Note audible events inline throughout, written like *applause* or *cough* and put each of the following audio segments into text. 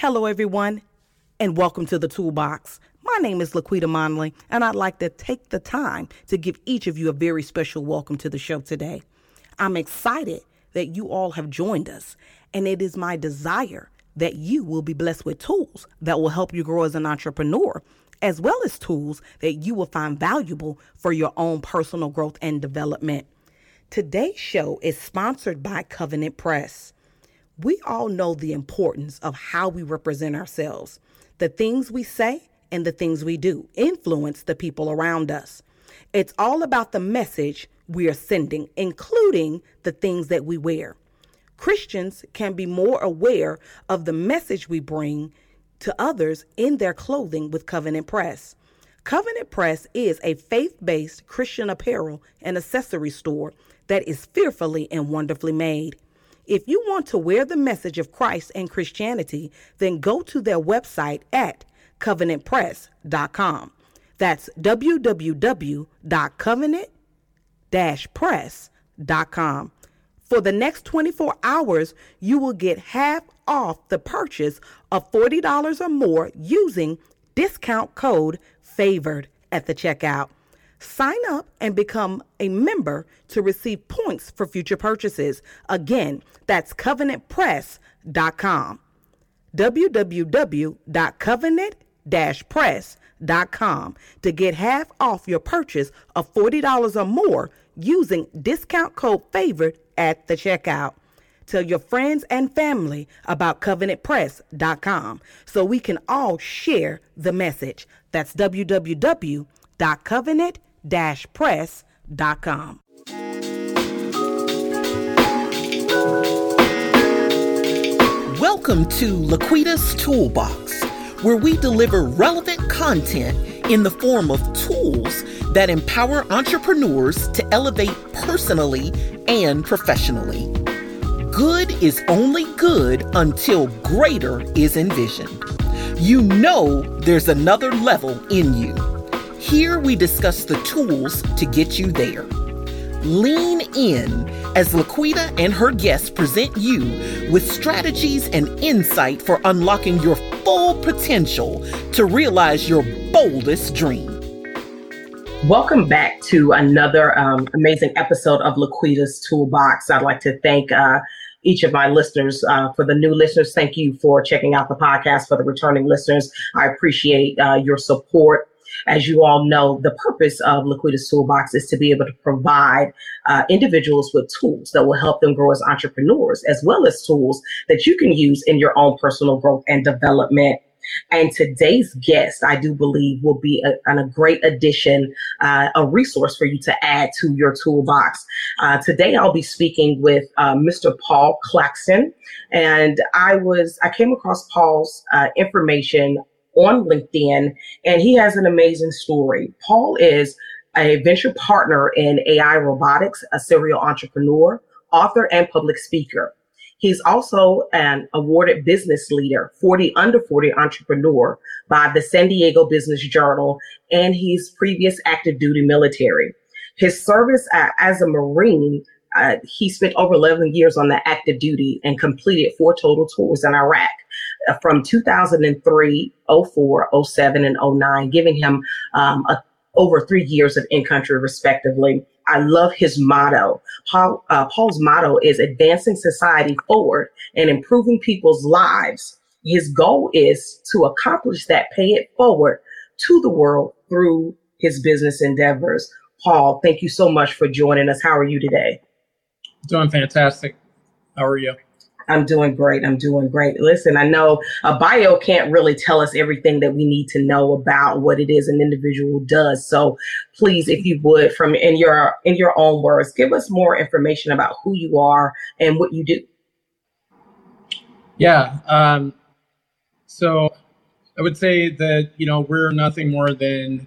Hello, everyone, and welcome to the Toolbox. My name is Laquita Monley, and I'd like to take the time to give each of you a very special welcome to the show today. I'm excited that you all have joined us, and it is my desire that you will be blessed with tools that will help you grow as an entrepreneur, as well as tools that you will find valuable for your own personal growth and development. Today's show is sponsored by Covenant Press we all know the importance of how we represent ourselves. The things we say and the things we do influence the people around us. It's all about the message we are sending, including the things that we wear. Christians can be more aware of the message we bring to others in their clothing with Covenant Press. Covenant Press is a faith based Christian apparel and accessory store that is fearfully and wonderfully made. If you want to wear the message of Christ and Christianity, then go to their website at covenantpress.com. That's www.covenant-press.com. For the next 24 hours, you will get half off the purchase of $40 or more using discount code FAVORED at the checkout. Sign up and become a member to receive points for future purchases. Again, that's covenantpress.com. www.covenant-press.com to get half off your purchase of $40 or more using discount code FAVORITE at the checkout. Tell your friends and family about covenantpress.com so we can all share the message. That's www.covenant.press.com press.com. Welcome to Laquita's Toolbox, where we deliver relevant content in the form of tools that empower entrepreneurs to elevate personally and professionally. Good is only good until greater is envisioned. You know there's another level in you. Here we discuss the tools to get you there. Lean in as Laquita and her guests present you with strategies and insight for unlocking your full potential to realize your boldest dream. Welcome back to another um, amazing episode of Laquita's Toolbox. I'd like to thank uh, each of my listeners. Uh, for the new listeners, thank you for checking out the podcast. For the returning listeners, I appreciate uh, your support as you all know, the purpose of Laquita's Toolbox is to be able to provide uh, individuals with tools that will help them grow as entrepreneurs, as well as tools that you can use in your own personal growth and development. And today's guest, I do believe, will be a, a great addition, uh, a resource for you to add to your toolbox. Uh, today, I'll be speaking with uh, Mr. Paul Claxton, and I was I came across Paul's uh, information on LinkedIn, and he has an amazing story. Paul is a venture partner in AI robotics, a serial entrepreneur, author, and public speaker. He's also an awarded business leader, 40 under 40 entrepreneur by the San Diego Business Journal, and he's previous active duty military. His service uh, as a Marine, uh, he spent over 11 years on the active duty and completed four total tours in Iraq. From 2003, 04, 07, and 09, giving him um, a, over three years of in country, respectively. I love his motto. Paul, uh, Paul's motto is advancing society forward and improving people's lives. His goal is to accomplish that, pay it forward to the world through his business endeavors. Paul, thank you so much for joining us. How are you today? Doing fantastic. How are you? I'm doing great. I'm doing great. Listen, I know a bio can't really tell us everything that we need to know about what it is an individual does. So please, if you would, from in your in your own words, give us more information about who you are and what you do. Yeah. Um, so I would say that you know we're nothing more than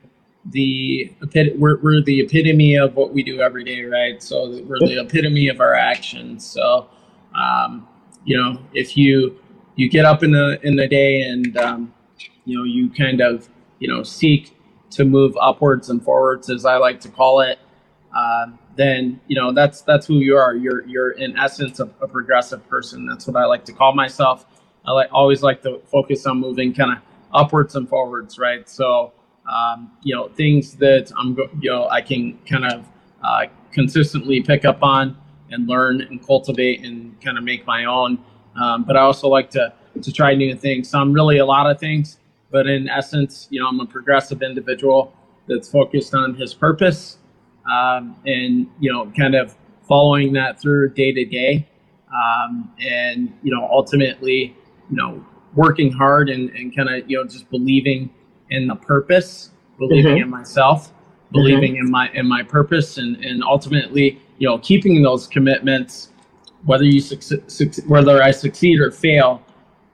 the we're, we're the epitome of what we do every day, right? So we're the epitome of our actions. So um, you know, if you you get up in the in the day and um, you know you kind of you know seek to move upwards and forwards, as I like to call it, uh, then you know that's that's who you are. You're you're in essence a, a, progressive person. That's what I like to call myself. I like always like to focus on moving kind of upwards and forwards, right? So um, you know things that I'm you know I can kind of uh, consistently pick up on and learn and cultivate and kind of make my own. Um, but I also like to to try new things. So I'm really a lot of things, but in essence, you know, I'm a progressive individual that's focused on his purpose um, and you know, kind of following that through day to day, um, and you know, ultimately, you know, working hard and, and kind of you know just believing in the purpose, believing mm-hmm. in myself, believing mm-hmm. in my in my purpose, and and ultimately, you know, keeping those commitments, whether you succeed, whether I succeed or fail,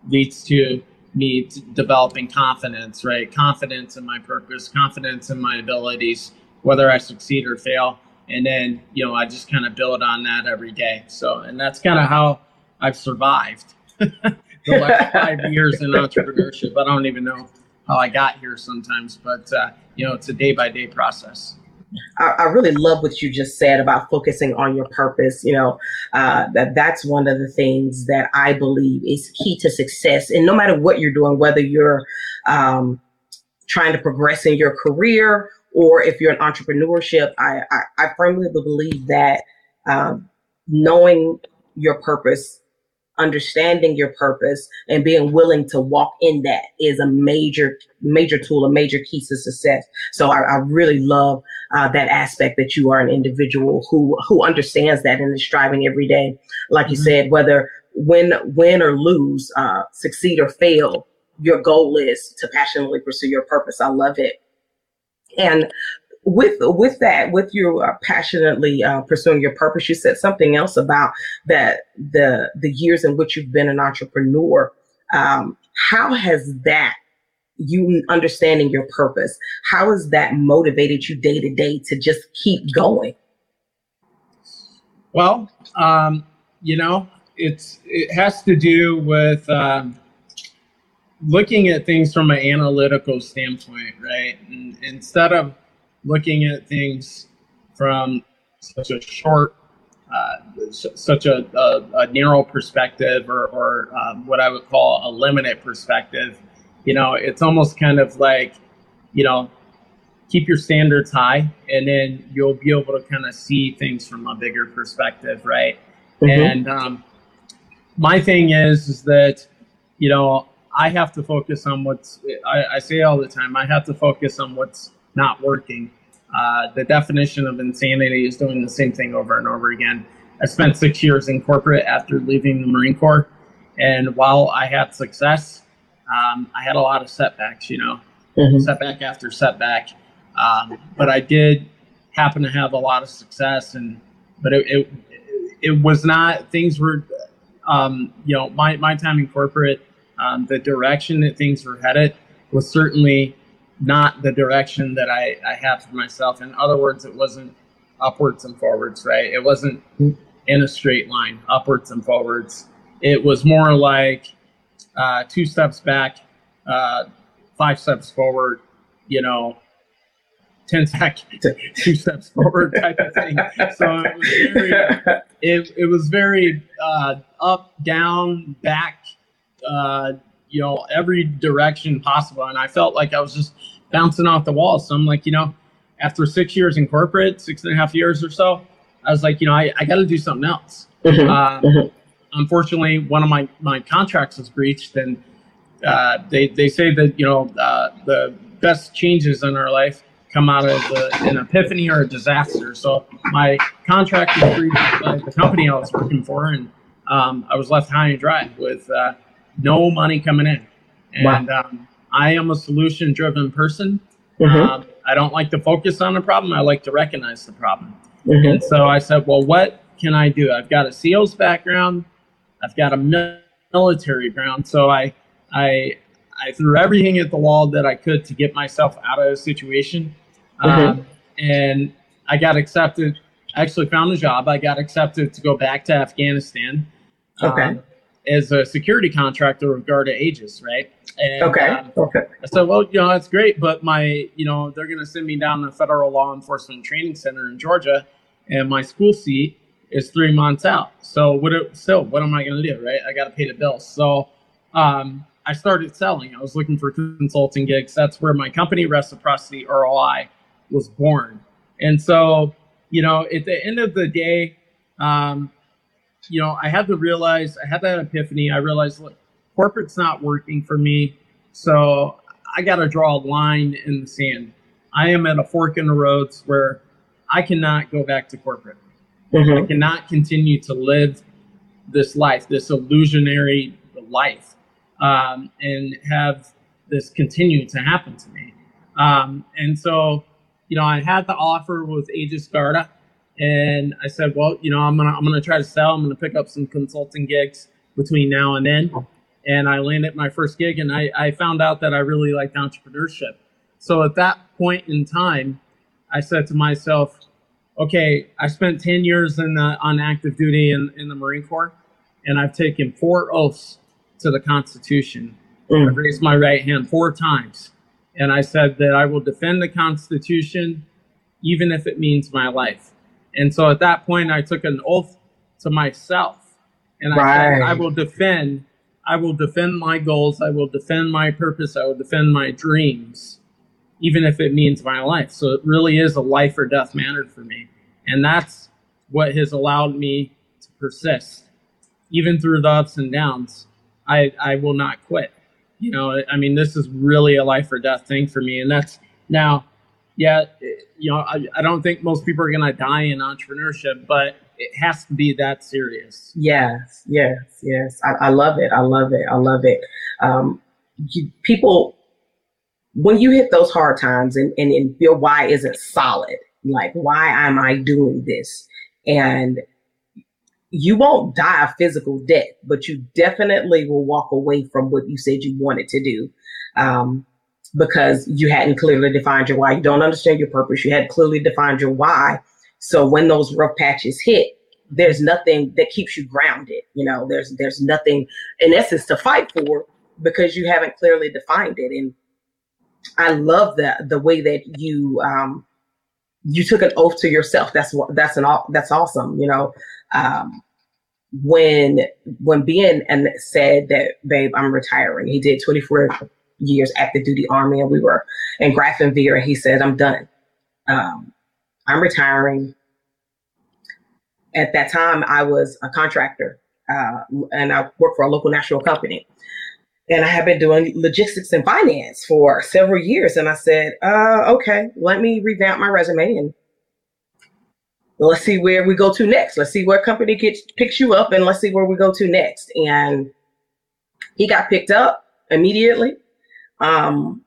leads to me developing confidence, right? Confidence in my purpose, confidence in my abilities, whether I succeed or fail. And then, you know, I just kind of build on that every day. So, and that's kind of how I've survived *laughs* the last *laughs* five years in entrepreneurship. I don't even know how I got here sometimes, but, uh, you know, it's a day by day process. I, I, really love what you just said about focusing on your purpose. You know, uh, that that's one of the things that I believe is key to success. And no matter what you're doing, whether you're um, trying to progress in your career or if you're in entrepreneurship, I, I, I firmly believe that um, knowing your purpose understanding your purpose and being willing to walk in that is a major major tool a major key to success. So i, I really love uh, that aspect that you are an individual who who understands that and is striving every day. Like mm-hmm. you said whether win win or lose uh, succeed or fail your goal is to passionately pursue your purpose. I love it. And with with that, with you uh, passionately uh, pursuing your purpose, you said something else about that the the years in which you've been an entrepreneur. Um, how has that you understanding your purpose? How has that motivated you day to day to just keep going? Well, um, you know, it's it has to do with um, looking at things from an analytical standpoint, right? And instead of looking at things from such a short, uh, such a, a, a, narrow perspective or, or um, what I would call a limited perspective. You know, it's almost kind of like, you know, keep your standards high and then you'll be able to kind of see things from a bigger perspective, right? Mm-hmm. And um, my thing is, is that, you know, I have to focus on what's, I, I say all the time, I have to focus on what's not working. Uh, the definition of insanity is doing the same thing over and over again. I spent six years in corporate after leaving the Marine Corps, and while I had success, um, I had a lot of setbacks. You know, mm-hmm. setback after setback. Um, but I did happen to have a lot of success, and but it it, it was not things were, um, you know, my my time in corporate, um, the direction that things were headed was certainly not the direction that I, I have for myself. In other words, it wasn't upwards and forwards, right? It wasn't in a straight line, upwards and forwards. It was more like uh, two steps back, uh, five steps forward, you know, 10 back, *laughs* two steps forward type of thing. So it was very, it, it was very uh, up, down, back, uh, you know, every direction possible. And I felt like I was just bouncing off the walls. So I'm like, you know, after six years in corporate, six and a half years or so, I was like, you know, I, I got to do something else. Mm-hmm. Uh, mm-hmm. Unfortunately, one of my, my contracts was breached, and uh, they, they say that, you know, uh, the best changes in our life come out of the, an epiphany or a disaster. So my contract was breached by the company I was working for, and um, I was left high and dry with uh, no money coming in. And wow. um, I am a solution driven person. Mm-hmm. Um, I don't like to focus on the problem. I like to recognize the problem. Mm-hmm. And so I said, well, what can I do? I've got a sales background. I've got a military background. So I, I, I threw everything at the wall that I could to get myself out of the situation. Mm-hmm. Um, and I got accepted. I actually found a job. I got accepted to go back to Afghanistan. Okay. Um, as a security contractor with Garda Aegis, right? And, okay. Um, okay. I said, well, you know, that's great, but my, you know, they're going to send me down to Federal Law Enforcement Training Center in Georgia, and my school seat is three months out. So what? It, so what am I going to do, right? I got to pay the bills. So um, I started selling. I was looking for consulting gigs. That's where my company, Reciprocity ROI, was born. And so, you know, at the end of the day, um, you know, I had to realize, I had that epiphany. I realized, look, corporate's not working for me. So I got to draw a line in the sand. I am at a fork in the roads where I cannot go back to corporate. Mm-hmm. I cannot continue to live this life, this illusionary life um, and have this continue to happen to me. Um, and so, you know, I had the offer with Aegis Garda, and I said, well, you know, I'm gonna I'm gonna try to sell. I'm gonna pick up some consulting gigs between now and then. And I landed my first gig, and I, I found out that I really liked entrepreneurship. So at that point in time, I said to myself, okay, I spent 10 years in the, on active duty in, in the Marine Corps, and I've taken four oaths to the Constitution. Mm. I raised my right hand four times. And I said that I will defend the Constitution even if it means my life. And so at that point, I took an oath to myself. And I right. said, I will defend, I will defend my goals. I will defend my purpose. I will defend my dreams, even if it means my life. So it really is a life or death matter for me. And that's what has allowed me to persist, even through the ups and downs. I, I will not quit. You know, I mean, this is really a life or death thing for me. And that's now, yeah, you know, I, I don't think most people are going to die in entrepreneurship, but it has to be that serious. Yes, yes, yes. I, I love it. I love it. I love it. Um, you, people, when you hit those hard times and, and, and your why isn't solid, like, why am I doing this? And you won't die a physical death, but you definitely will walk away from what you said you wanted to do. Um, because you hadn't clearly defined your why. You don't understand your purpose. You had clearly defined your why. So when those rough patches hit, there's nothing that keeps you grounded. You know, there's there's nothing in essence to fight for because you haven't clearly defined it. And I love the the way that you um you took an oath to yourself. That's what that's an that's awesome. You know, um, when when Ben and said that, babe, I'm retiring. He did 24 years active duty army, and we were in Grafenwoehr, and he said, I'm done. Um, I'm retiring. At that time, I was a contractor, uh, and I worked for a local national company. And I have been doing logistics and finance for several years. And I said, uh, okay, let me revamp my resume and let's see where we go to next. Let's see where company gets picks you up and let's see where we go to next. And he got picked up immediately. Um,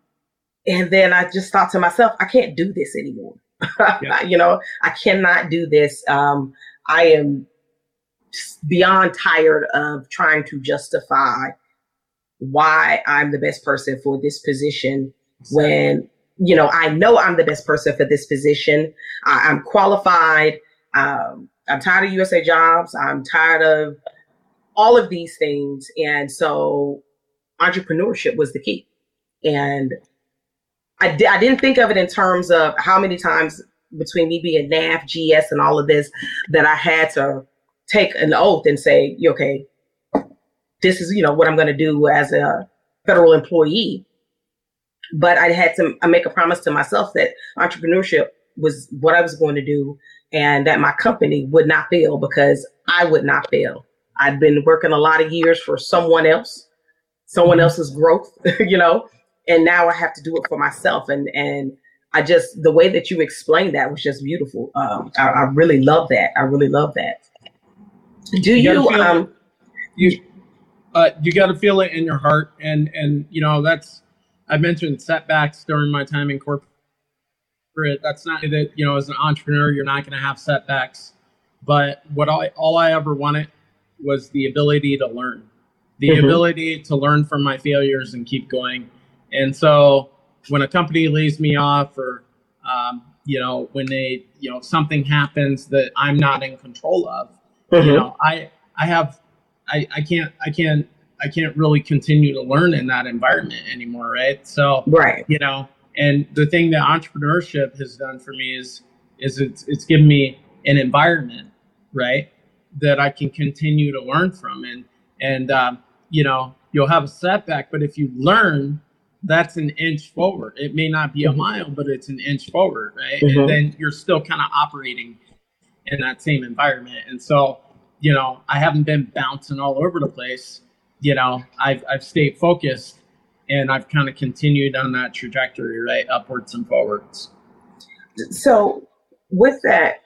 and then I just thought to myself, I can't do this anymore. *laughs* Yeah. you know, I cannot do this. Um, I am beyond tired of trying to justify why I'm the best person for this position when you know, I know I'm the best person for this position. I, am qualified. Um, I'm tired of USA jobs. I'm tired of all of these things. And so entrepreneurship was the key. And I, di- I didn't think of it in terms of how many times between me being NAF, GS, and all of this that I had to take an oath and say, okay, this is, you know, what I'm going to do as a federal employee but I had to make a promise to myself that entrepreneurship was what I was going to do and that my company would not fail because I would not fail. I'd been working a lot of years for someone else, someone mm-hmm. else's growth, *laughs* you know, and now I have to do it for myself. And, and I just, the way that you explained that was just beautiful. Um, I, I really love that. I really love that. Do you, you um, you, uh, you got to feel it in your heart. And, and, you know, that's, I mentioned setbacks during my time in corporate. That's not that you know, as an entrepreneur, you're not going to have setbacks. But what I all I ever wanted was the ability to learn, the mm-hmm. ability to learn from my failures and keep going. And so when a company lays me off, or um, you know, when they you know something happens that I'm not in control of, mm-hmm. you know, I I have I I can't I can't I can't really continue to learn in that environment anymore, right? So, right, you know, and the thing that entrepreneurship has done for me is is it's it's given me an environment, right, that I can continue to learn from, and and um, you know, you'll have a setback, but if you learn, that's an inch forward. It may not be a mm-hmm. mile, but it's an inch forward, right? Mm-hmm. And then you're still kind of operating in that same environment. And so, you know, I haven't been bouncing all over the place. You know, I've I've stayed focused and I've kind of continued on that trajectory, right, upwards and forwards. So, with that,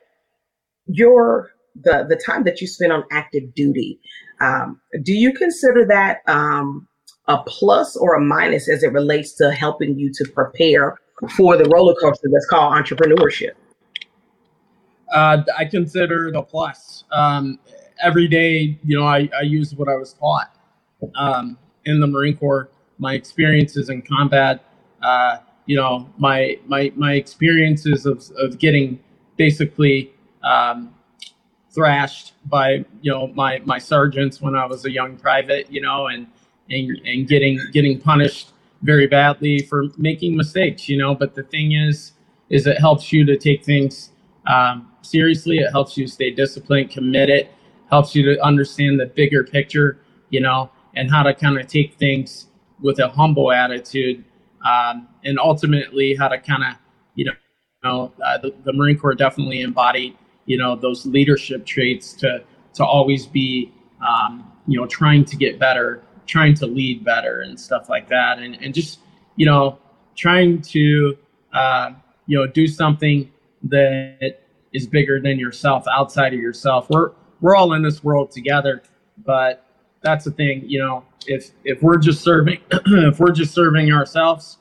your the the time that you spend on active duty, um, do you consider that um, a plus or a minus as it relates to helping you to prepare for the roller coaster that's called entrepreneurship? Uh, I consider it a plus. Um, every day, you know, I, I use what I was taught um, in the Marine Corps, my experiences in combat, uh, you know, my my my experiences of, of getting basically um, thrashed by you know my my sergeants when I was a young private, you know, and and and getting getting punished very badly for making mistakes, you know. But the thing is, is it helps you to take things um, seriously. It helps you stay disciplined, committed. Helps you to understand the bigger picture, you know, and how to kind of take things with a humble attitude, um, and ultimately how to kind of, you know, uh, the, the Marine Corps definitely embodied, you know, those leadership traits to to always be, um, you know, trying to get better trying to lead better and stuff like that and, and just you know trying to uh, you know do something that is bigger than yourself outside of yourself we're we're all in this world together but that's the thing you know if if we're just serving *clears throat* if we're just serving ourselves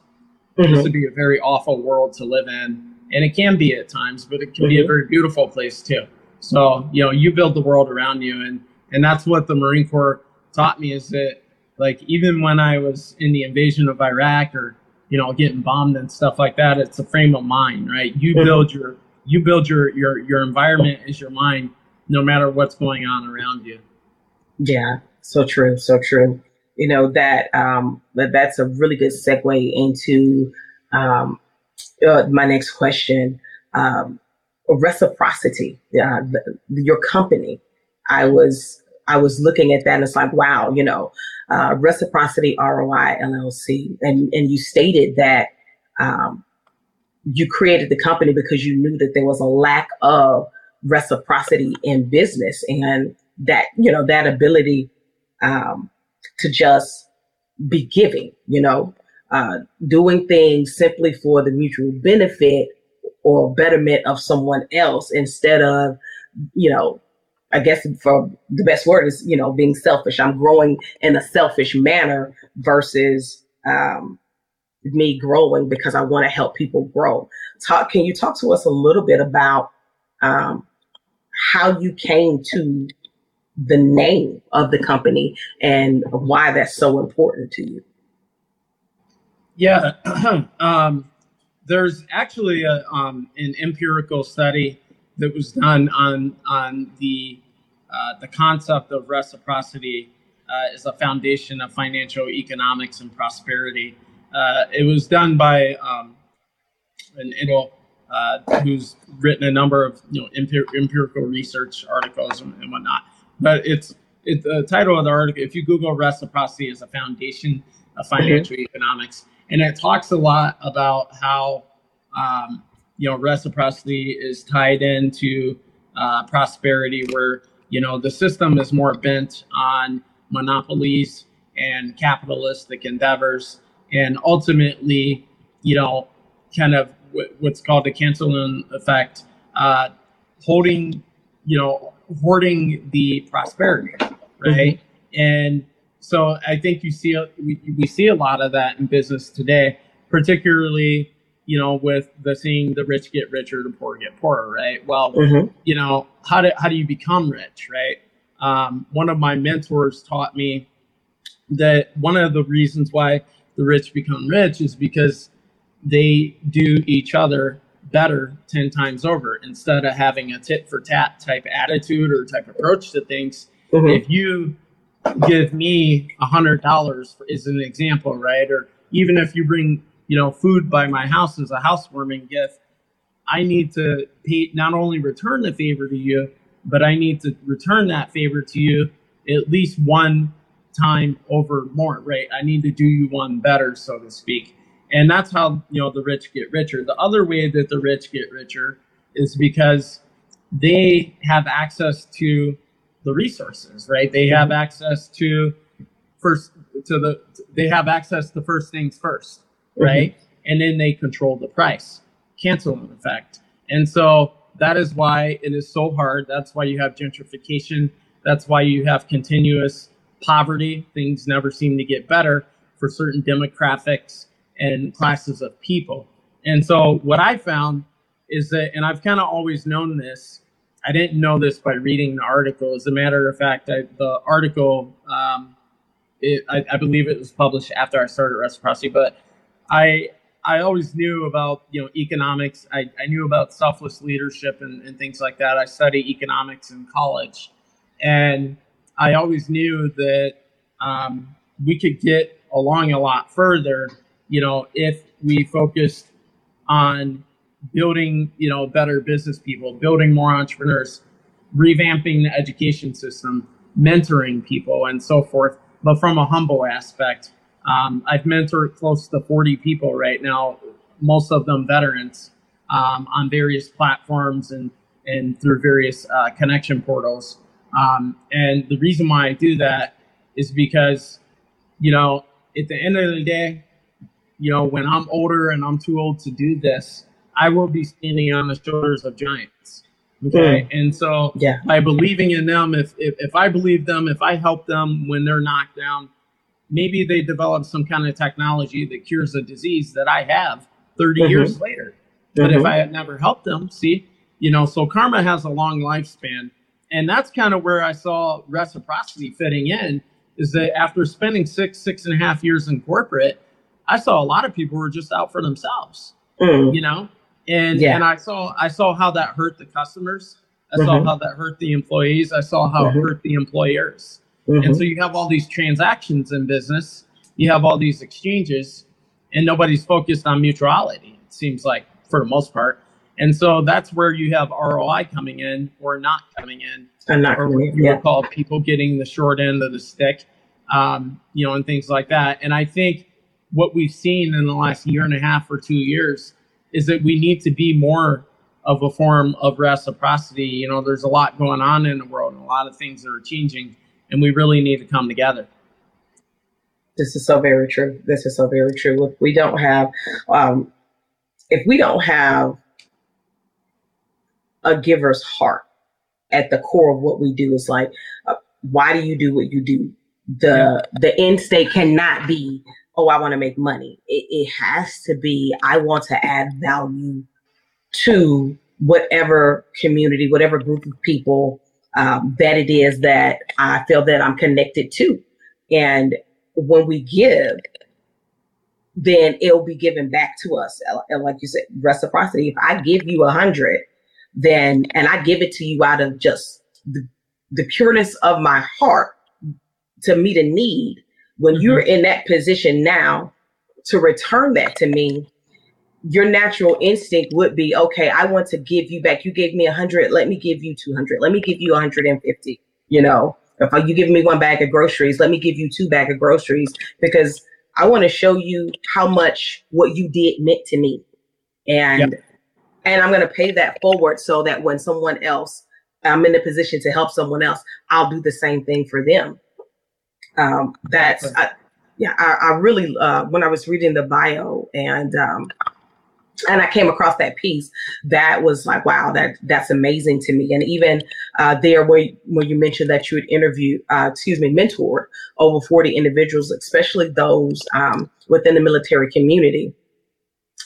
mm-hmm. this would be a very awful world to live in and it can be at times but it can mm-hmm. be a mm-hmm. very beautiful place too so you know you build the world around you and and that's what the marine corps taught me is that like even when I was in the invasion of Iraq or you know getting bombed and stuff like that, it's a frame of mind, right? You build your you build your your your environment is your mind, no matter what's going on around you. Yeah, so true, so true. You know that um, that that's a really good segue into um, uh, my next question. Um, reciprocity, uh, the, your company. I was I was looking at that and it's like, wow, you know, uh, Reciprocity ROI LLC, and and you stated that um, you created the company because you knew that there was a lack of reciprocity in business, and that you know that ability um, to just be giving, you know, uh, doing things simply for the mutual benefit or betterment of someone else instead of you know I guess for the best word is, you know, being selfish. I'm growing in a selfish manner versus um, me growing because I want to help people grow. Talk. Can you talk to us a little bit about um, how you came to the name of the company and why that's so important to you? Yeah, *clears throat* um, there's actually a, um, an empirical study that was done on on the uh, the concept of reciprocity uh, is a foundation of financial economics and prosperity. Uh, it was done by um, an individual uh, who's written a number of you know empir- empirical research articles and, and, whatnot. But it's it, the title of the article. If you Google reciprocity as a foundation of financial mm-hmm. economics, and it talks a lot about how um, you know reciprocity is tied into uh, prosperity, where you know the system is more bent on monopolies and capitalistic endeavors, and ultimately, you know, kind of what's called the canceling effect, uh, holding, you know, hoarding the prosperity, right? Mm-hmm. And so I think you see we, we see a lot of that in business today, particularly you know, with the seeing the rich get richer, the poor get poorer, right? Well, mm-hmm. you know, how do how do you become rich, right? Um, one of my mentors taught me that one of the reasons why the rich become rich is because they do each other better 10 times over instead of having a tit for tat type attitude or type approach to things. Mm-hmm. If you give me a hundred dollars is an example, right? Or even if you bring you know, food by my house as a housewarming gift, I need to pay, not only return the favor to you, but I need to return that favor to you at least one time over more, right? I need to do you one better, so to speak. And that's how, you know, the rich get richer. The other way that the rich get richer is because they have access to the resources, right? They have access to first to the they have access to first things 1st mm-hmm. Right? Mm-hmm. And then they control the price, canceling effect. And so that is why it is so hard. That's why you have gentrification. That's why you have continuous poverty. Things never seem to get better for certain demographics and classes of people. And so what I found is that, and I've kind of always known this, I didn't know this by reading the article. As a matter of fact, I, the article, um, it, I, I, believe it was published after I started Reciprocity, but I I always knew about you know economics. I, I knew about selfless leadership and, and things like that. I studied economics in college, and I always knew that um, we could get along a lot further, you know, if we focused on building, you know, better business people, building more entrepreneurs, revamping the education system, mentoring people, and so forth. But from a humble aspect, um, I've mentored close to 40 people right now, most of them veterans, um, on various platforms and and through various uh, connection portals. Um, and the reason why I do that is because, you know, at the end of the day, you know, when I'm older and I'm too old to do this, I will be standing on the shoulders of giants. Okay. Mm. And so yeah. by believing in them, if, if, if I believe them, if I help them when they're knocked down, maybe they develop some kind of technology that cures a disease that I have 30 mm-hmm. years later. But mm-hmm. if I had never helped them, see, you know, so karma has a long lifespan. And that's kind of where I saw reciprocity fitting in is that after spending six, six and a half years in corporate, I saw a lot of people were just out for themselves, mm. you know? And, yeah. and I saw, I saw how that hurt the customers. I mm-hmm. saw how that hurt the employees. I saw how mm-hmm. it hurt the employers. Mm-hmm. And so you have all these transactions in business, you have all these exchanges, and nobody's focused on mutuality, it seems like, for the most part. And so that's where you have ROI coming in or not coming in. And not or what you yeah. call people getting the short end of the stick, um, you know, and things like that. And I think what we've seen in the last year and a half or two years is that we need to be more of a form of reciprocity. You know, there's a lot going on in the world and a lot of things that are changing, and we really need to come together. This is so very true. This is so very true. If we don't have, um, if we don't have a giver's heart at the core of what we do is like uh, why do you do what you do the the end state cannot be oh i want to make money it, it has to be i want to add value to whatever community whatever group of people um, that it is that i feel that i'm connected to and when we give then it'll be given back to us and like you said reciprocity if i give you a hundred then and I give it to you out of just the, the pureness of my heart to meet a need. When mm-hmm. you're in that position now to return that to me, your natural instinct would be, okay, I want to give you back. You gave me a hundred, let me give you 200. Let me give you 150. You know, if you give me one bag of groceries, let me give you two bag of groceries because I want to show you how much what you did meant to me. And yep and I'm going to pay that forward so that when someone else, I'm in a position to help someone else, I'll do the same thing for them. Um, that's, I, yeah, I, I really, uh, when I was reading the bio and, um, and I came across that piece that was like, wow, that that's amazing to me. And even uh, there, where where you mentioned that you would interview, uh, excuse me, mentor over forty individuals, especially those um, within the military community.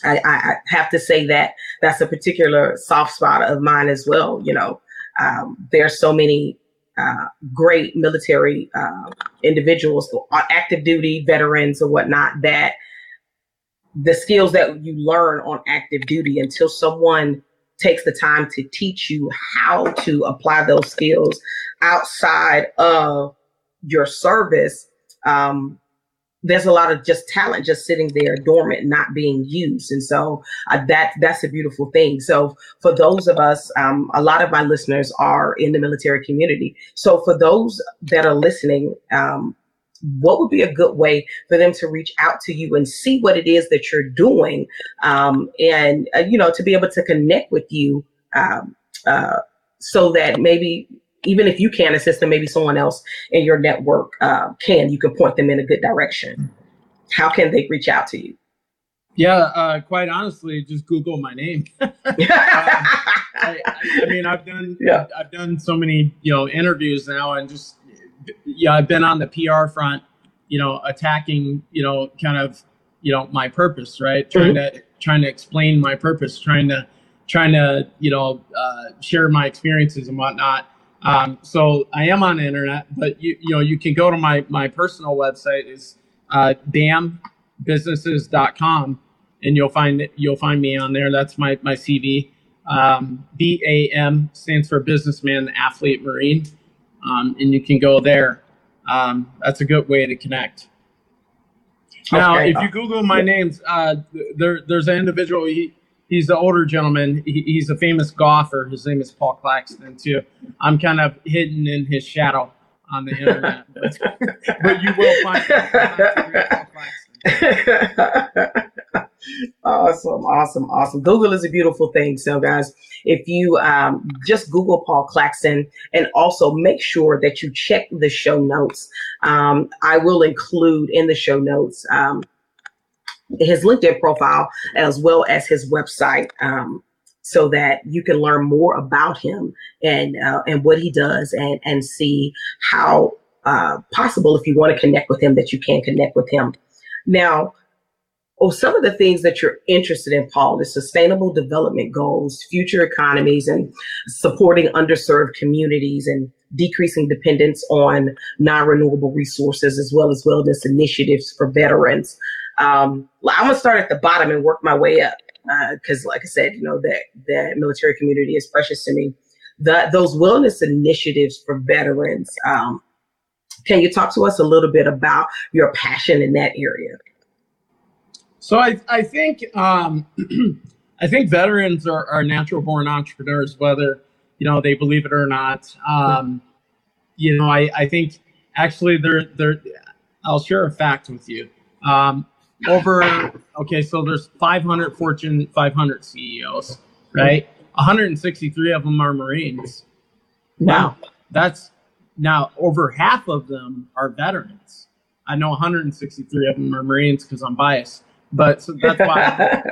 I, I, have to say that that's a particular soft spot of mine as well. You know, um, there are so many uh, great military uh, individuals, active duty veterans or whatnot, that the skills that you learn on active duty until someone takes the time to teach you how to apply those skills outside of your service um, there's a lot of just talent just sitting there dormant, not being used, and so uh, that that's a beautiful thing. So for those of us, um, a lot of my listeners are in the military community. So for those that are listening, um, what would be a good way for them to reach out to you and see what it is that you're doing um, and uh, you know to be able to connect with you um, uh, so that maybe even if you can't assist them maybe someone else in your network uh, can you can point them in a good direction how can they reach out to you yeah, uh, quite honestly, just Google my name. *laughs* um, I, I, mean, I've done *laughs* yeah. I've done so many you know interviews now, and just yeah, I've been on the PR front, you know, attacking you know kind of you know my purpose, right? Trying mm-hmm. to trying to explain my purpose, trying to trying to you know uh, share my experiences and whatnot. Um, so I am on the internet, but you you know you can go to my my personal website is uh, bambusinesses.com and you'll find you'll find me on there. That's my my CV. Um, BAM stands for Businessman Athlete Marine, um, and you can go there. Um, that's a good way to connect. Now, okay. if you Google my names, uh, there there's an individual. He he's the older gentleman. He, he's a famous golfer. His name is Paul Claxton too. I'm kind of hidden in his shadow on the internet, but, *laughs* but you will find. *laughs* *laughs* awesome, awesome, awesome. Google is a beautiful thing. So, guys, if you um, just Google Paul Claxton and also make sure that you check the show notes, um, I will include in the show notes um, his LinkedIn profile as well as his website. Um, so that you can learn more about him and uh, and what he does and and see how uh, possible if you want to connect with him that you can connect with him. Now, oh, some of the things that you're interested in, Paul, is sustainable development goals, future economies, and supporting underserved communities and decreasing dependence on non-renewable resources, as well as wellness initiatives for veterans. Um, I'm gonna start at the bottom and work my way up because, uh, like I said, you know that the military community is precious to me. The, those wellness initiatives for veterans. Um, can you talk to us a little bit about your passion in that area? So I, I think um, *clears throat* I think veterans are, are natural born entrepreneurs, whether you know they believe it or not. Um, you know, I, I think actually they're they're. I'll share a fact with you. Um, over okay, so there's 500 Fortune 500 CEOs, right? 163 of them are Marines. Now that's now over half of them are veterans. I know 163 of them are Marines because I'm biased. But so that's why.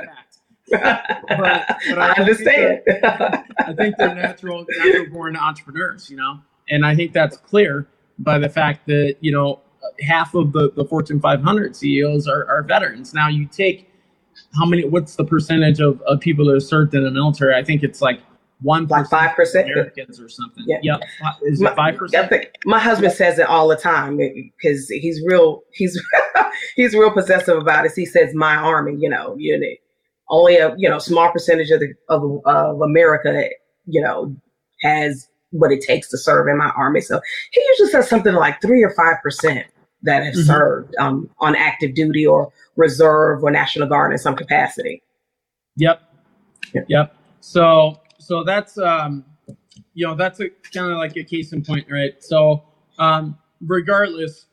*laughs* but, but I, I understand. Think I think they're natural, natural born entrepreneurs, you know, and I think that's clear by the fact that you know half of the, the Fortune 500 CEOs are, are veterans. Now you take how many? What's the percentage of, of people that have served in the military? I think it's like one like five percent Americans or something. Yeah, yep. is it five percent? My husband says it all the time because he's real. He's *laughs* he's real possessive about it. He says my army. You know, you know, only a you know small percentage of the of, of America, you know, has what it takes to serve in my army. So he usually says something like three or five percent that have mm-hmm. served um, on active duty or reserve or National Guard in some capacity. Yep. Yep. yep. So so that's um, you know that's a kind of like a case in point, right? So um, regardless,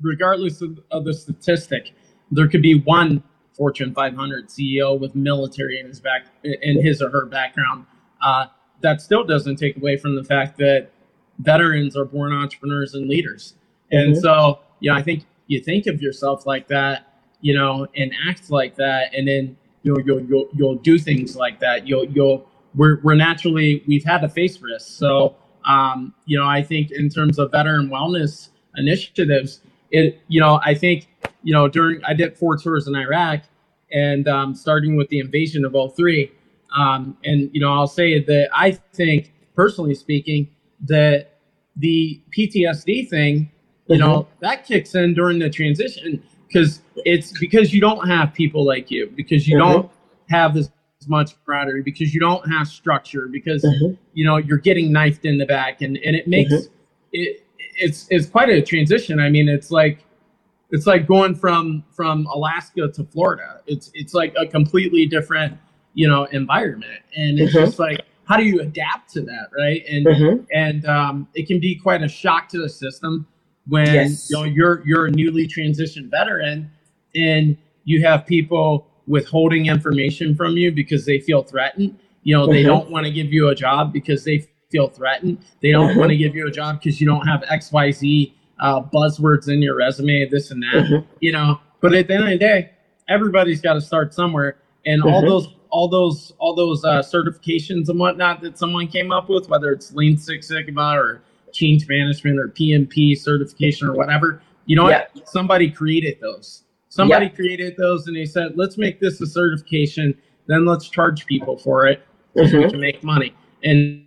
regardless of, of the statistic, there could be one Fortune 500 CEO with military in his back in his or her background. Uh, that still doesn't take away from the fact that veterans are born entrepreneurs and leaders. And mm-hmm. so, you know, I think you think of yourself like that, you know, and act like that, and then you'll you'll you'll, you'll do things like that. You'll you'll we're, we're naturally we've had to face risks. So um, you know, I think in terms of veteran wellness initiatives, it you know, I think you know during I did four tours in Iraq, and um, starting with the invasion of 03, um, and you know, I'll say that I think personally speaking that the PTSD thing, you mm-hmm. know, that kicks in during the transition because it's because you don't have people like you because you mm-hmm. don't have this much camaraderie because you don't have structure because mm-hmm. you know you're getting knifed in the back and and it makes mm-hmm. it it's it's quite a transition i mean it's like it's like going from from alaska to florida it's it's like a completely different you know environment and it's mm-hmm. just like how do you adapt to that right and mm-hmm. and um, it can be quite a shock to the system when Yes. you know you're you're a newly transitioned veteran and you have people withholding information from you because they feel threatened. You know, they Mhm. don't want to give you a job because they feel threatened. They don't want to give you a job because you don't have XYZ uh, buzzwords in your resume, this and that. Mhm. You know, but at the end of the day, everybody's got to start somewhere. And all Mhm. those all those all those uh, certifications and whatnot that someone came up with, whether it's Lean Six Sigma or change management or PMP certification or whatever, you know Yeah. what? Somebody created those. Somebody Yeah. created those and they said, let's make this a certification, then let's charge people for it so we Mhm. can make money. And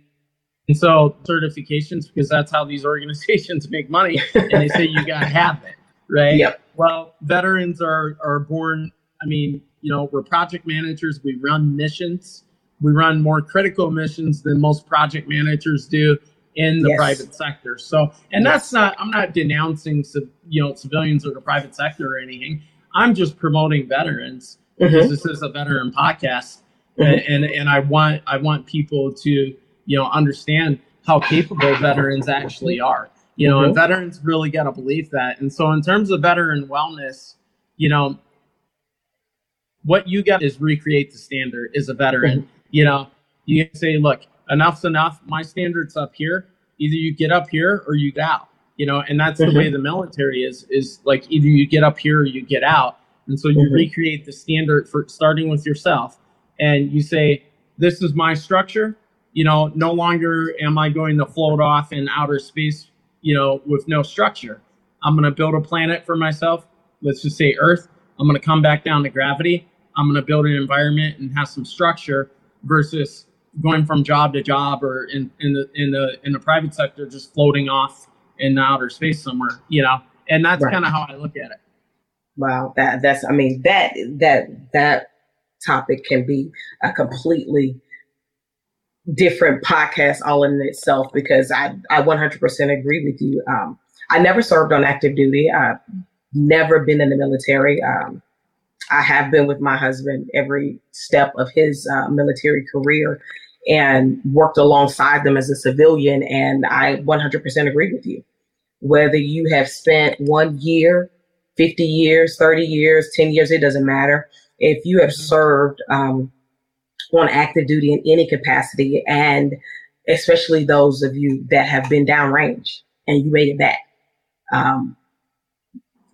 and so certifications, because that's how these *laughs* organizations make money, and they say you gotta *laughs* have it, right? Yep. Well, veterans are are born. I mean, you know, we're project managers. We run missions. We run more critical missions than most project managers do in the Yes. private sector. So, and Yes. that's not. I'm not denouncing, you know, civilians or the private sector or anything. I'm just promoting veterans because Mhm. this is a veteran podcast, Mhm. and, and and I want I want people to you know understand how capable veterans actually are. You know, and Mhm. veterans really got to believe that. And so, in terms of veteran wellness, you know, what you got is recreate the standard as a veteran. You know, you say, look, enough's enough. My standard's up here. Either you get up here or you get out. You know, and that's the way the military is. Is like either you get up here or you get out. And so you Mhm. recreate the standard for starting with yourself, and you say, this is my structure. You know, no longer am I going to float off in outer space. You know, with no structure. I'm going to build a planet for myself. Let's just say Earth. I'm going to come back down to gravity. I'm going to build an environment and have some structure versus going from job to job or in, in the in the in the private sector just floating off in outer space somewhere. You know, and that's Right. kind of how I look at it. Wow, that that's I mean that that that topic can be a completely different podcast all in itself because I I 100% agree with you. Um, I never served on active duty. I've never been in the military. Um, I have been with my husband every step of his uh, military career and worked alongside them as a civilian. And I 100% agree with you. Whether you have spent one year 50 years, 30 years, 10 years, it doesn't matter. If you have served um, on active duty in any capacity, and especially those of you that have been downrange and you made it back, um,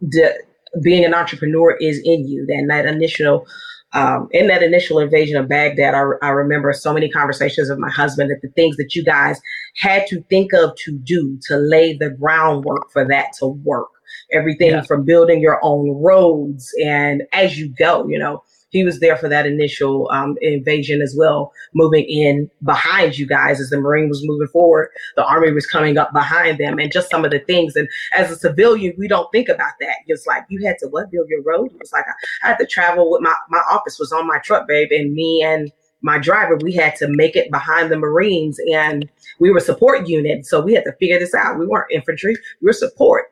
the, being an entrepreneur is in you. And that initial, um, in that initial invasion of Baghdad, I, I remember so many conversations with my husband that the things that you guys had to think of to do to lay the groundwork for that to work everything Yeah. from building your own roads and as you go you know he was there for that initial um, invasion as well moving in behind you guys as the marine was moving forward. The army was coming up behind them and just some of the things. And as a civilian we don't think about that. It's like you had to what build your road? It was like i, I had to travel with my my office was on my truck babe and me and my driver we had to make it behind the marines and we were support unit. So we had to figure this out. We weren't infantry. We were support.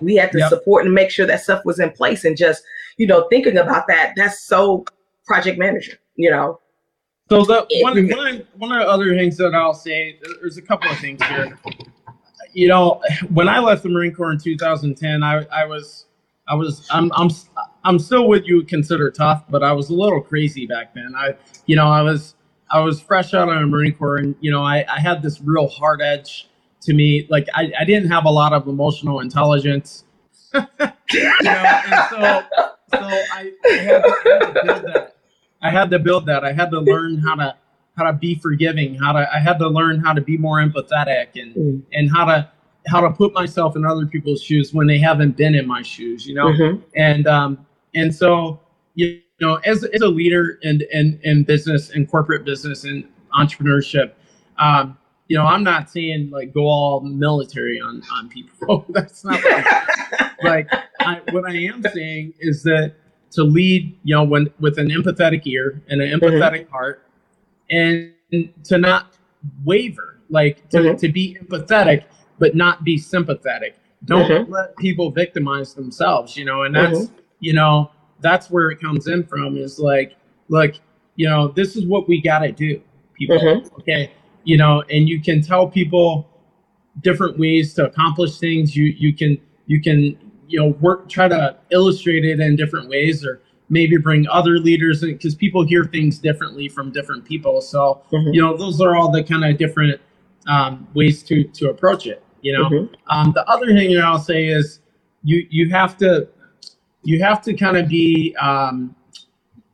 We had to Yep. support and make sure that stuff was in place and just you know thinking about that that's so project manager you know So the one, one, one of the other things that I'll say, there's a couple of things here. You know, when I left the Marine Corps in 2010, I, I was, I was, I'm, I'm, I'm still what you would consider tough, but I was a little crazy back then. I, you know, I was, I was fresh out of the Marine Corps, and you know, I, I had this real hard edge to me. Like I, I didn't have a lot of emotional intelligence. *laughs* you know, and so, so I, I, had to, I had to build that. I had to build that. I had to learn how to how to be forgiving. How to I had to learn how to be more empathetic and Mm. and how to how to put myself in other people's shoes when they haven't been in my shoes. You know, Mhm. and um and so you know as, as a leader in, in in business and corporate business and entrepreneurship um you know i'm not saying like go all military on on people *laughs* that's not like I, what i am saying is that to lead you know when with an empathetic ear and an empathetic heart and to not waver like to, Mhm. to be empathetic but not be sympathetic don't Mhm. let people victimize themselves you know and that's you know that's where it comes in from is like look you know this is what we got to do people Mhm. okay you know and you can tell people different ways to accomplish things you you can you can you know work try to illustrate it in different ways or maybe bring other leaders in because people hear things differently from different people so Mhm. you know those are all the kind of different um, ways to to approach it you know Mhm. um, the other thing that i'll say is you you have to you have to kind of be um,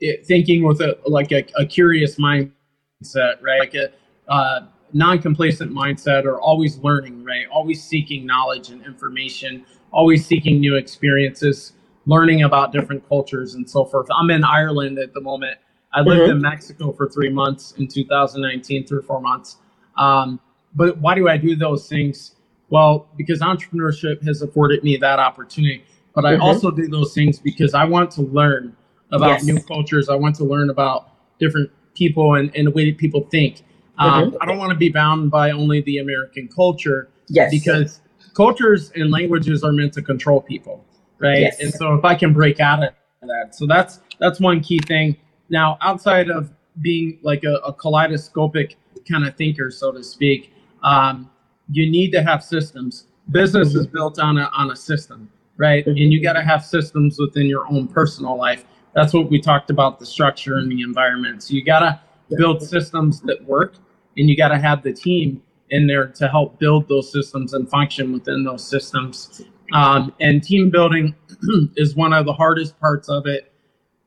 it, thinking with a like a, a curious mindset right like a uh, non-complacent mindset or always learning right? Always seeking knowledge and information always seeking new experiences learning about different cultures and so forth. I'm in ireland at the moment. I lived Mhm. in mexico for three months in 2019 three or four months. Um, but why do i do those things? Well because entrepreneurship has afforded me that opportunity. But i Mhm. also do those things because i want to learn about Yes. new cultures. I want to learn about different people and, and the way that people think um, i don't want to be bound by only the american culture Yes. because cultures and languages are meant to control people right? Yes. and so if i can break out of that so that's that's one key thing. Now outside of being like a, a kaleidoscopic kind of thinker so to speak um, you need to have systems. Business is built on a on a system right? Mhm. and you got to have systems within your own personal life. That's what we talked about the structure and the environment. So you got to build systems that work and you got to have the team in there to help build those systems and function within those systems. Um, and team building *clears throat* is one of the hardest parts of it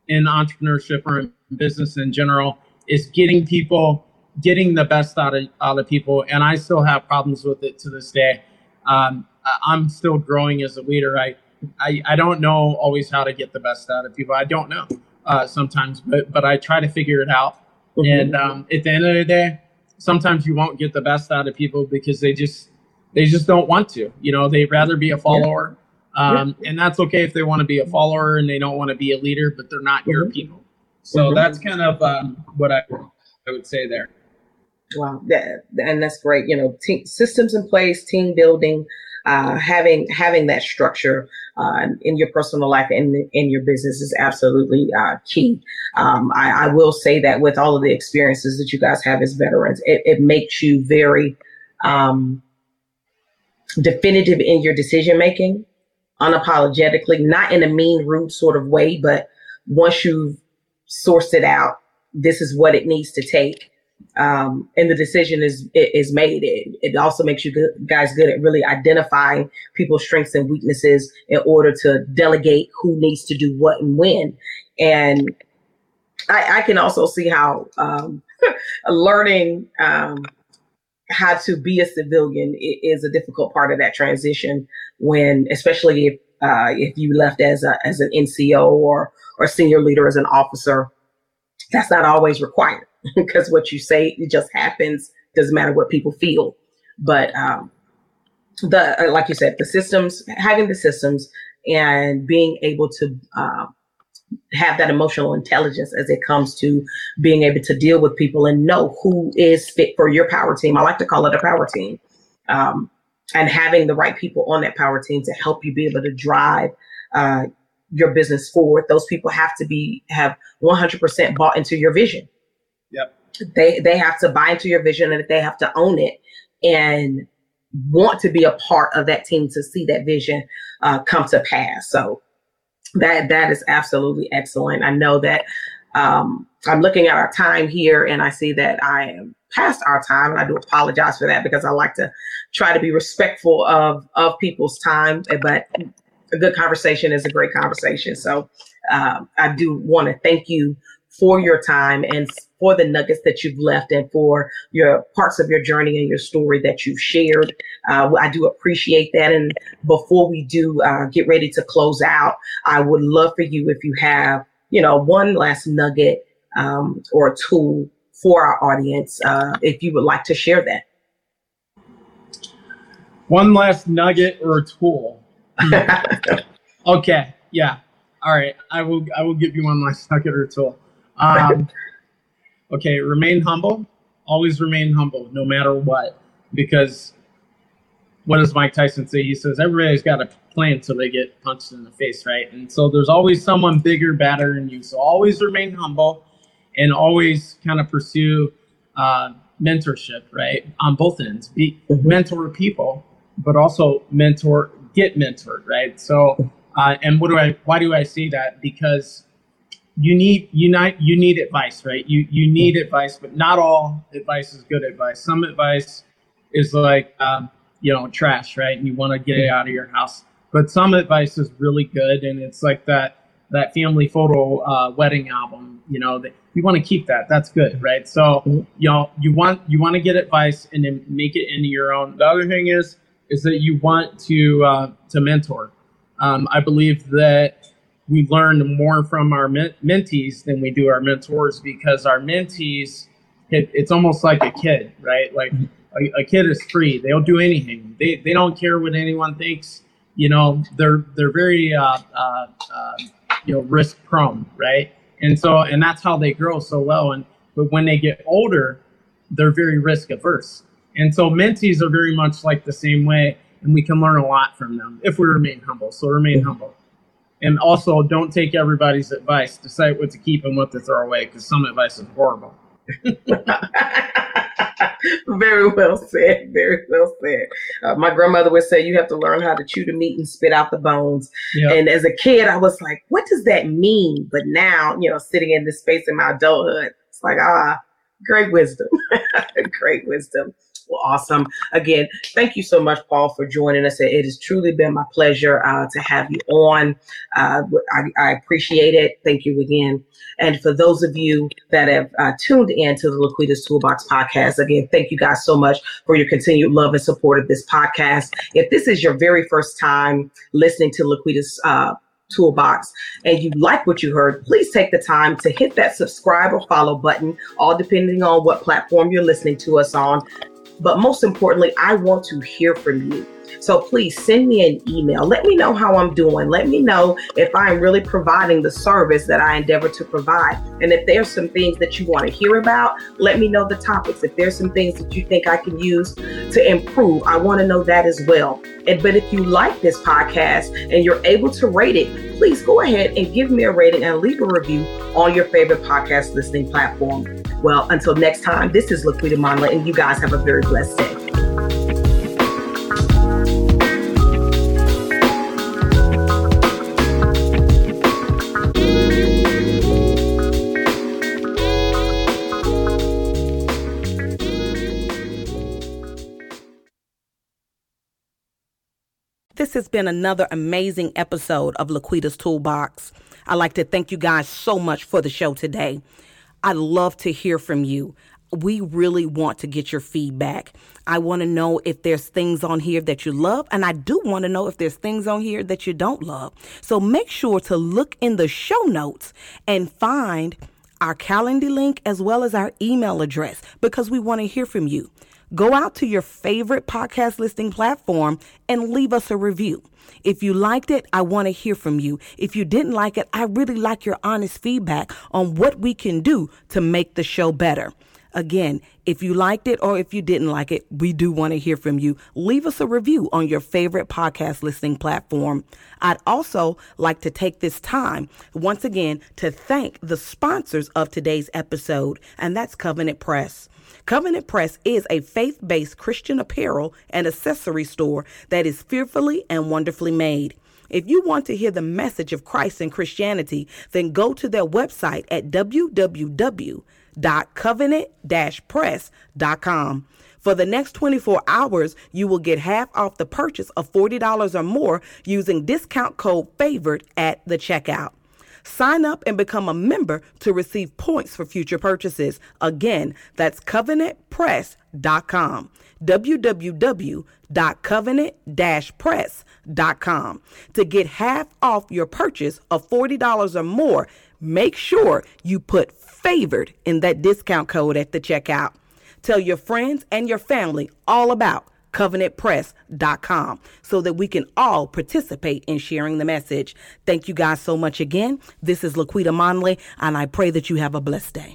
in entrepreneurship or in business in general is getting people getting the best out of out of people. And i still have problems with it to this day. Um, i'm still growing as a leader. I, I i don't know always how to get the best out of people. I don't know uh, sometimes but but i try to figure it out. Mhm. and um, at the end of the day sometimes you won't get the best out of people because they just they just don't want to you know they'd rather be a follower um, and that's okay if they want to be a follower and they don't want to be a leader but they're not your Mhm. people so Mhm. that's kind of um, what i i would say there Wow, that, and that's great. You know, team, systems in place, team building, uh, having having that structure uh, in your personal life and in your business is absolutely uh, key. Um, I, I will say that with all of the experiences that you guys have as veterans, it, it makes you very um, definitive in your decision making, unapologetically, not in a mean, rude sort of way, but once you've sourced it out, this is what it needs to take um, and the decision is is made. It, it also makes you guys good at really identifying people's strengths and weaknesses in order to delegate who needs to do what and when. And I, I can also see how um, *laughs* learning um, how to be a civilian is a difficult part of that transition. When, especially if uh, if you left as a as an NCO or or senior leader as an officer, that's not always required *laughs* because what you say it just happens doesn't matter what people feel. But um the uh, like you said the systems having the systems and being able to uh, have that emotional intelligence as it comes to being able to deal with people and know who is fit for your power team. I like to call it a power team. Um, and having the right people on that power team to help you be able to drive uh, your business forward. Those people have to be have 100% bought into your vision. They they have to buy into your vision and they have to own it and want to be a part of that team to see that vision uh, come to pass. So that that is absolutely excellent. I know that um, i'm looking at our time here and i see that i am past our time and i do apologize for that because i like to try to be respectful of of people's time but a good conversation is a great conversation. So um, i do want to thank you for your time and for the nuggets that you've left and for your parts of your journey and your story that you've shared. Uh, I do appreciate that. And before we do uh, get ready to close out, I would love for you if you have, you know, one last nugget um, or a tool for our audience, uh, if you would like to share that. one last nugget or a tool *laughs* okay yeah all right i will i will give you one last nugget or tool um, okay remain humble always remain humble no matter what because what does mike tyson say he says everybody's got a plan until they get punched in the face right and so there's always someone bigger badder than you so always remain humble and always kind of pursue uh, mentorship right on both ends be Mhm. mentor people but also mentor get mentored, right? So, uh, and what do I? Why do I say that? Because you need you not you need advice, right? You you need advice, but not all advice is good advice. Some advice is like um, you know trash, right? And you want to get it out of your house. But some advice is really good, and it's like that that family photo uh, wedding album. You know that you want to keep that. That's good, right? So you know you want you want to get advice and then make it into your own. The other thing is is that you want to uh, to mentor. Um, I believe that we learn more from our mentees than we do our mentors because our mentees, it, it's almost like a kid, right? Like a, a, kid is free; they'll do anything. They they don't care what anyone thinks. You know, they're they're very uh, uh, uh, you know risk prone, right? And so and that's how they grow so well. And but when they get older, they're very risk averse. And so mentees are very much like the same way, and we can learn a lot from them if we remain humble. So remain humble and also don't take everybody's advice. Decide what to keep and what to throw away because some advice is horrible. *laughs* very well said. Very well said. Uh, my grandmother would say you have to learn how to chew the meat and spit out the bones. Yep. And as a kid, I was like, what does that mean? But now, you know, sitting in this space in my adulthood, it's like, ah, great wisdom. *laughs* great wisdom. Well, awesome. Again, thank you so much, Paul, for joining us. It has truly been my pleasure uh, to have you on. Uh, I, I, appreciate it. Thank you again. And for those of you that have uh, tuned in to the Laquita's Toolbox podcast, again, thank you guys so much for your continued love and support of this podcast. If this is your very first time listening to Laquita's uh, toolbox and you like what you heard, please take the time to hit that subscribe or follow button, all depending on what platform you're listening to us on. But most importantly, I want to hear from you. So please send me an email. Let me know how I'm doing. Let me know if I'm really providing the service that I endeavor to provide. And if there's some things that you want to hear about, let me know the topics. If there's some things that you think I can use to improve, I want to know that as well. And but if you like this podcast and you're able to rate it, please go ahead and give me a rating and leave a review on your favorite podcast listening platform. Well, until next time, this is Laquita Monla, and you guys have a very blessed day. This has been another amazing episode of Laquita's Toolbox. I'd like to thank you guys so much for the show today. I'd love to hear from you. We really want to get your feedback. I want to know if there's things on here that you love, and I do want to know if there's things on here that you don't love. So make sure to look in the show notes and find our calendar link as well as our email address because we want to hear from you. Go out to your favorite podcast listing platform and leave us a review. If you liked it, I want to hear from you. If you didn't like it, I really like your honest feedback on what we can do to make the show better. Again, if you liked it or if you didn't like it, we do want to hear from you. Leave us a review on your favorite podcast listening platform. I'd also like to take this time once again to thank the sponsors of today's episode, and that's Covenant Press. Covenant Press is a faith based Christian apparel and accessory store that is fearfully and wonderfully made. If you want to hear the message of Christ and Christianity, then go to their website at www.covenant-press.com. For the next 24 hours, you will get half off the purchase of $40 or more using discount code FAVORITE at the checkout. Sign up and become a member to receive points for future purchases. Again, that's covenantpress.com. www.covenant-press.com. To get half off your purchase of $40 or more, make sure you put favored in that discount code at the checkout. Tell your friends and your family all about covenantpress.com so that we can all participate in sharing the message. Thank you guys so much again. This is Laquita Monley, and I pray that you have a blessed day.